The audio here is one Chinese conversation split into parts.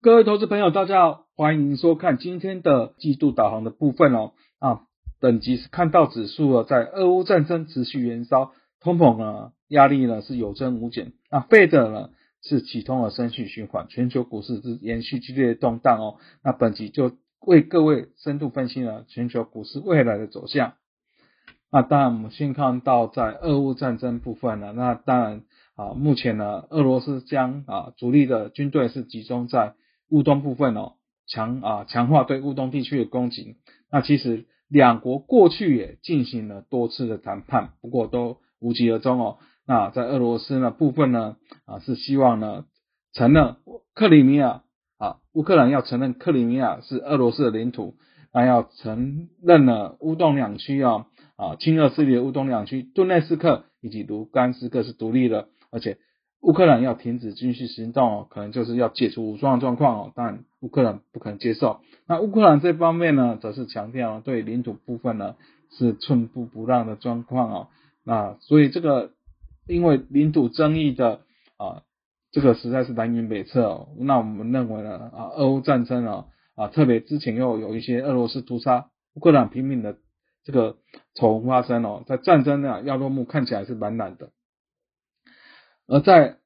各位投资朋友，大家好，欢迎收看今天的季度导航的部分哦。啊，本集是看到指数啊，在俄乌战争持续燃烧，通膨呢压力呢是有增无减。那费德呢是启通了升息循环，全球股市是延续激烈的动荡哦。那本集就为各位深度分析了全球股市未来的走向。那当然，我们先看到在俄乌战争部分呢，那当然啊，目前呢，俄罗斯将啊主力的军队是集中在。乌东部分哦，强啊强化对乌东地区的攻击。那其实两国过去也进行了多次的谈判，不过都无疾而终哦。那在俄罗斯呢部分呢啊是希望呢承认克里米亚啊乌克兰要承认克里米亚是俄罗斯的领土，那要承认了乌东两区啊啊亲俄势力的乌东两区顿内斯克以及卢甘斯克是独立的，而且。乌克兰要停止军事行动哦，可能就是要解除武装的状况哦，但乌克兰不可能接受。那乌克兰这方面呢，则是强调对领土部分呢是寸步不让的状况哦。那所以这个因为领土争议的啊，这个实在是南辕北辙哦。那我们认为呢啊，俄乌战争啊啊，特别之前又有一些俄罗斯屠杀乌克兰平民的这个丑闻发生哦，在战争呢要落幕看起来是蛮难的。而在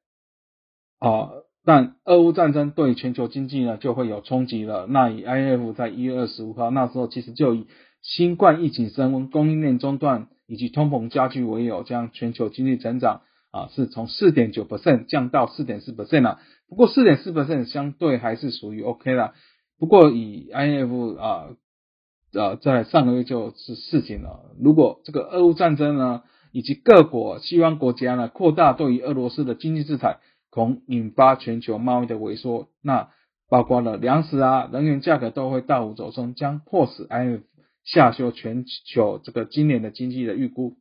啊，但俄乌战争对全球经济呢就会有冲击了。那以 IF 在一月二十五号那时候，其实就以新冠疫情升温、供应链中断以及通膨加剧为由，将全球经济增长啊是从四点九 percent 降到四点四 percent 了。不过四点四 percent 相对还是属于 OK 了。不过以 IF 啊呃在上个月就是事情了。如果这个俄乌战争呢？以及各国西方国家呢，扩大对于俄罗斯的经济制裁，恐引发全球贸易的萎缩。那包括了粮食啊、能源价格都会大幅走升，将迫使 IMF 下修全球这个今年的经济的预估。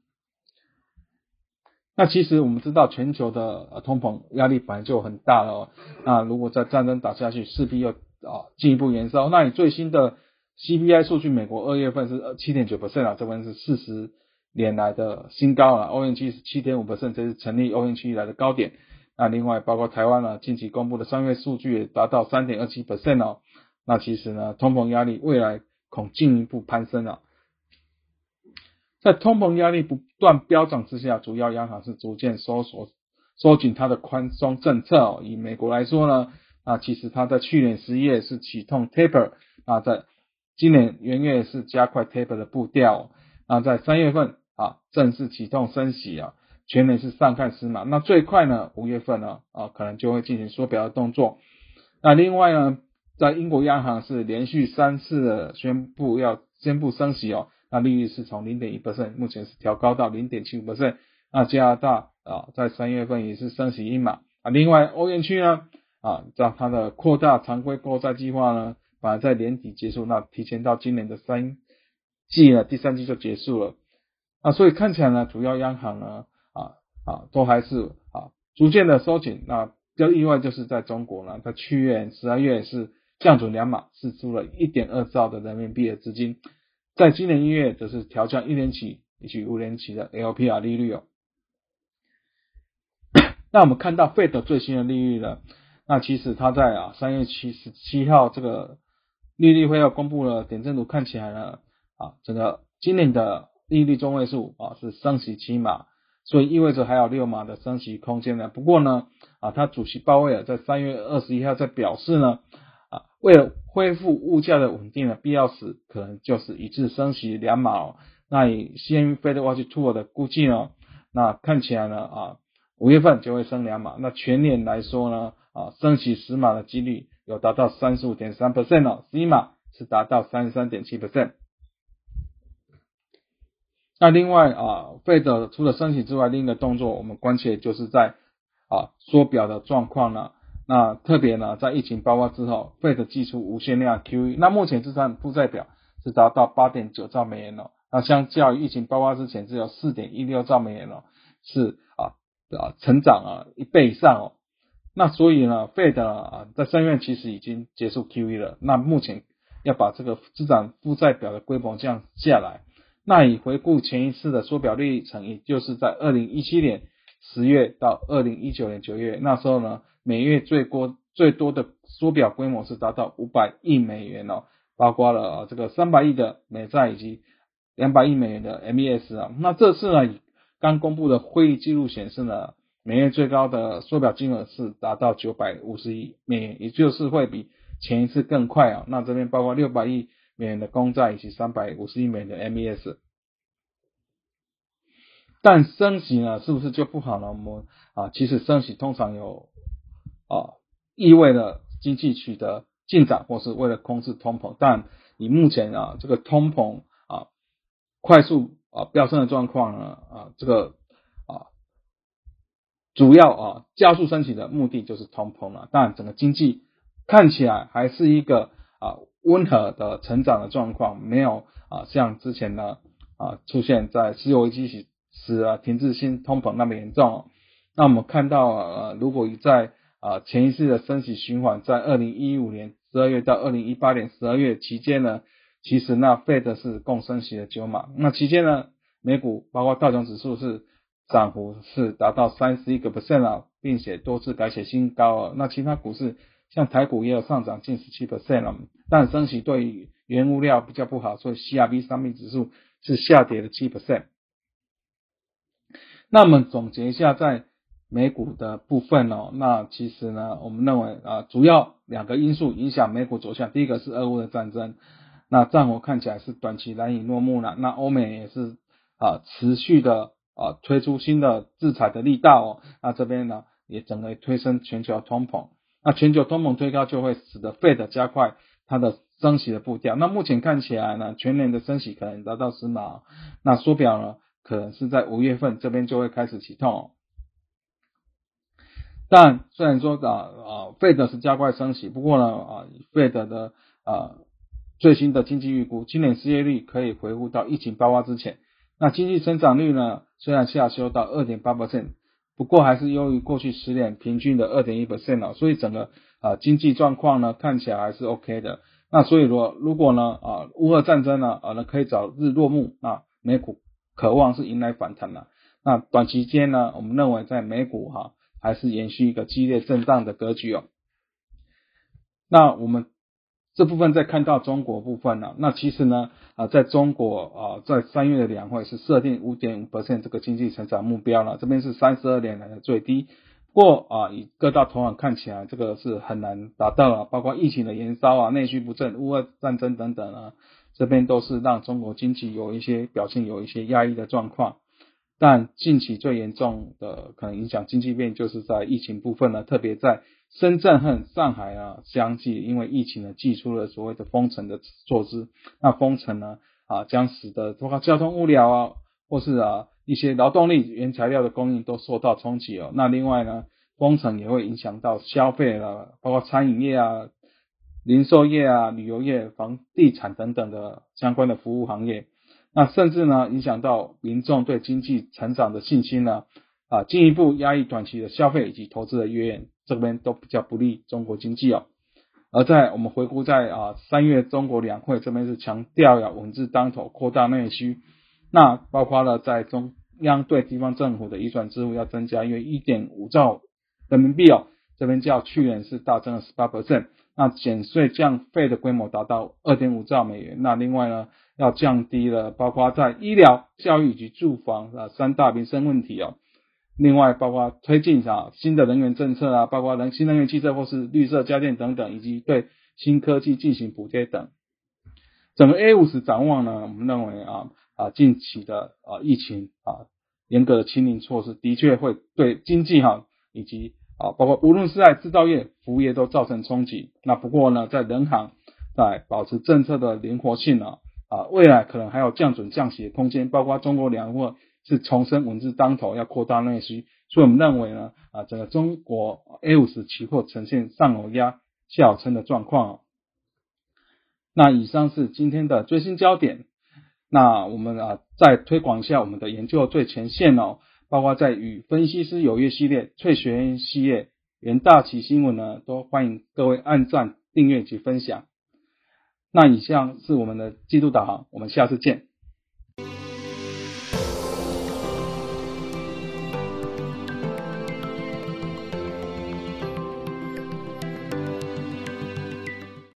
那其实我们知道，全球的通膨压力本来就很大了。哦那如果在战争打下去，势必又啊进一步延烧。那你最新的 CPI 数据，美国二月份是七点九 percent 啊，这边是四十。年来的新高啊，欧元区是七点五 percent，这是成立欧元区以来的高点。那另外包括台湾呢，近期公布的三月数据也达到三点二七 percent 哦。那其实呢，通膨压力未来恐进一步攀升啊。在通膨压力不断飙涨之下，主要央行是逐渐收缩收紧它的宽松政策哦。以美国来说呢，啊，其实它在去年十一月是启动 taper，啊，在今年元月是加快 taper 的步调，啊，在三月份。啊，正式启动升息啊，全年是上看十码。那最快呢，五月份呢，啊，可能就会进行缩表的动作。那另外呢，在英国央行是连续三次的宣布要宣布升息哦，那利率是从零点一百分目前是调高到零点七五百分。那加拿大啊，在三月份也是升息一码啊。另外，欧元区呢，啊，在它的扩大常规购债计划呢，反而在年底结束，那提前到今年的三季呢，第三季就结束了。啊，所以看起来呢，主要央行呢，啊啊，都还是啊，逐渐的收紧。那比较意外就是在中国呢，它去年十二月是降准两码，释出了一点二兆的人民币的资金。在今年一月则是调降一年期以及五年期的 LPR 利率哦。那我们看到费德最新的利率呢，那其实它在啊三月七十七号这个利率会要公布了点阵图，看起来呢，啊整个今年的。利率中位数啊是升息七码，所以意味着还有六码的升息空间呢。不过呢啊，他主席鲍威尔在三月二十一号在表示呢啊，为了恢复物价的稳定呢，必要时可能就是一次升息两码哦。那以 CME Fed Watch Tool 的估计呢，那看起来呢啊，五月份就会升两码，那全年来说呢啊，升息十码的几率有达到三十五点三 percent 哦，十一码是达到三十三点七 percent。那另外啊，费德除了升息之外，另一个动作我们关切就是在啊缩表的状况呢。那特别呢，在疫情爆发之后，费德寄出无限量 QE，那目前资产负债表是达到八点九兆美元了。那相较于疫情爆发之前只有四点一六兆美元了，是啊啊成长啊一倍以上哦。那所以呢，费德啊在三月其实已经结束 QE 了。那目前要把这个资产负债表的规模降下来。那以回顾前一次的缩表历程，也就是在二零一七年十月到二零一九年九月，那时候呢，每月最多最多的缩表规模是达到五百亿美元哦，包括了这个三百亿的美债以及两百亿美元的 MES 啊。那这次呢，刚公布的会议记录显示呢，每月最高的缩表金额是达到九百五十亿美元，也就是会比前一次更快啊。那这边包括六百亿美元的公债以及三百五十亿美元的 MES。但升息呢，是不是就不好了？我们啊，其实升息通常有啊，意味着经济取得进展，或是为了控制通膨。但以目前啊，这个通膨啊快速啊飙升的状况呢，啊，这个啊主要啊加速升息的目的就是通膨了。但整个经济看起来还是一个啊温和的成长的状况，没有啊像之前呢啊出现在石油危机时。啊停滞性通膨那么严重，那我们看到呃，如果在啊前一次的升息循环在二零一五年十二月到二零一八年十二月期间呢，其实那 Fed 是共升息了九码，那期间呢，美股包括道琼指数是涨幅是达到三十一个 percent 啊，并且多次改写新高，那其他股市像台股也有上涨近十七 percent 了，但升息对原物料比较不好，所以 CRB 商品指数是下跌了七 percent。那么总结一下，在美股的部分哦，那其实呢，我们认为啊，主要两个因素影响美股走向。第一个是俄乌的战争，那战火看起来是短期难以落幕了。那欧美也是啊，持续的啊推出新的制裁的力道哦。那这边呢，也整个推升全球通膨。那全球通膨推高，就会使得 Fed 加快它的升息的步调。那目前看起来呢，全年的升息可能达到十码。那缩表呢？可能是在五月份这边就会开始启动，但虽然说啊啊，费德是加快升息，不过呢啊，费德的啊最新的经济预估，今年失业率可以回复到疫情爆发之前。那经济增长率呢，虽然下修到二点八 percent，不过还是优于过去十年平均的二点一 percent 哦，所以整个啊经济状况呢看起来还是 OK 的。那所以说，如果呢啊乌俄战争呢啊呢可以早日落幕，那美股。渴望是迎来反弹了。那短期间呢，我们认为在美股哈还是延续一个激烈震荡的格局哦。那我们这部分再看到中国部分呢，那其实呢啊，在中国啊，在三月的两会是设定五点五 percent 这个经济成长目标了，这边是三十二年来的最低。不过啊，以各大投行看起来，这个是很难达到了，包括疫情的延烧啊、内需不振、乌俄战争等等啊。这边都是让中国经济有一些表现有一些压抑的状况，但近期最严重的可能影响经济面就是在疫情部分呢，特别在深圳和上海啊，相继因为疫情呢，寄出了所谓的封城的措施。那封城呢啊，将使得包括交通物料啊，或是啊一些劳动力原材料的供应都受到冲击哦。那另外呢，封城也会影响到消费了，包括餐饮业啊。零售业啊、旅游业、房地产等等的相关的服务行业，那甚至呢影响到民众对经济成长的信心呢，啊，进一步压抑短期的消费以及投资的意愿，这边都比较不利中国经济哦。而在我们回顾在啊三月中国两会这边是强调要稳字当头，扩大内需，那包括了在中央对地方政府的移转支付要增加，因为一点五兆人民币哦，这边较去年是大增了十八 percent。那减税降费的规模达到二点五兆美元。那另外呢，要降低了包括在医疗、教育以及住房啊三大民生问题哦。另外包括推进啊新的能源政策啊，包括能新能源汽车或是绿色家电等等，以及对新科技进行补贴等。整个 A 五十展望呢，我们认为啊啊近期的啊疫情啊严格的清零措施的确会对经济哈以及啊，包括无论是在制造业、服务业都造成冲击。那不过呢，在人行在保持政策的灵活性呢，啊，未来可能还有降准降息的空间。包括中国两会是重申文字当头，要扩大内需。所以我们认为呢，啊，整个中国 A 五十期货呈现上有压、下有撑的状况。那以上是今天的最新焦点。那我们啊，再推广一下我们的研究最前线哦。包括在与分析师有约系列、翠学院系列、元大旗新闻呢，都欢迎各位按赞、订阅及分享。那以上是我们的季度导航，我们下次见。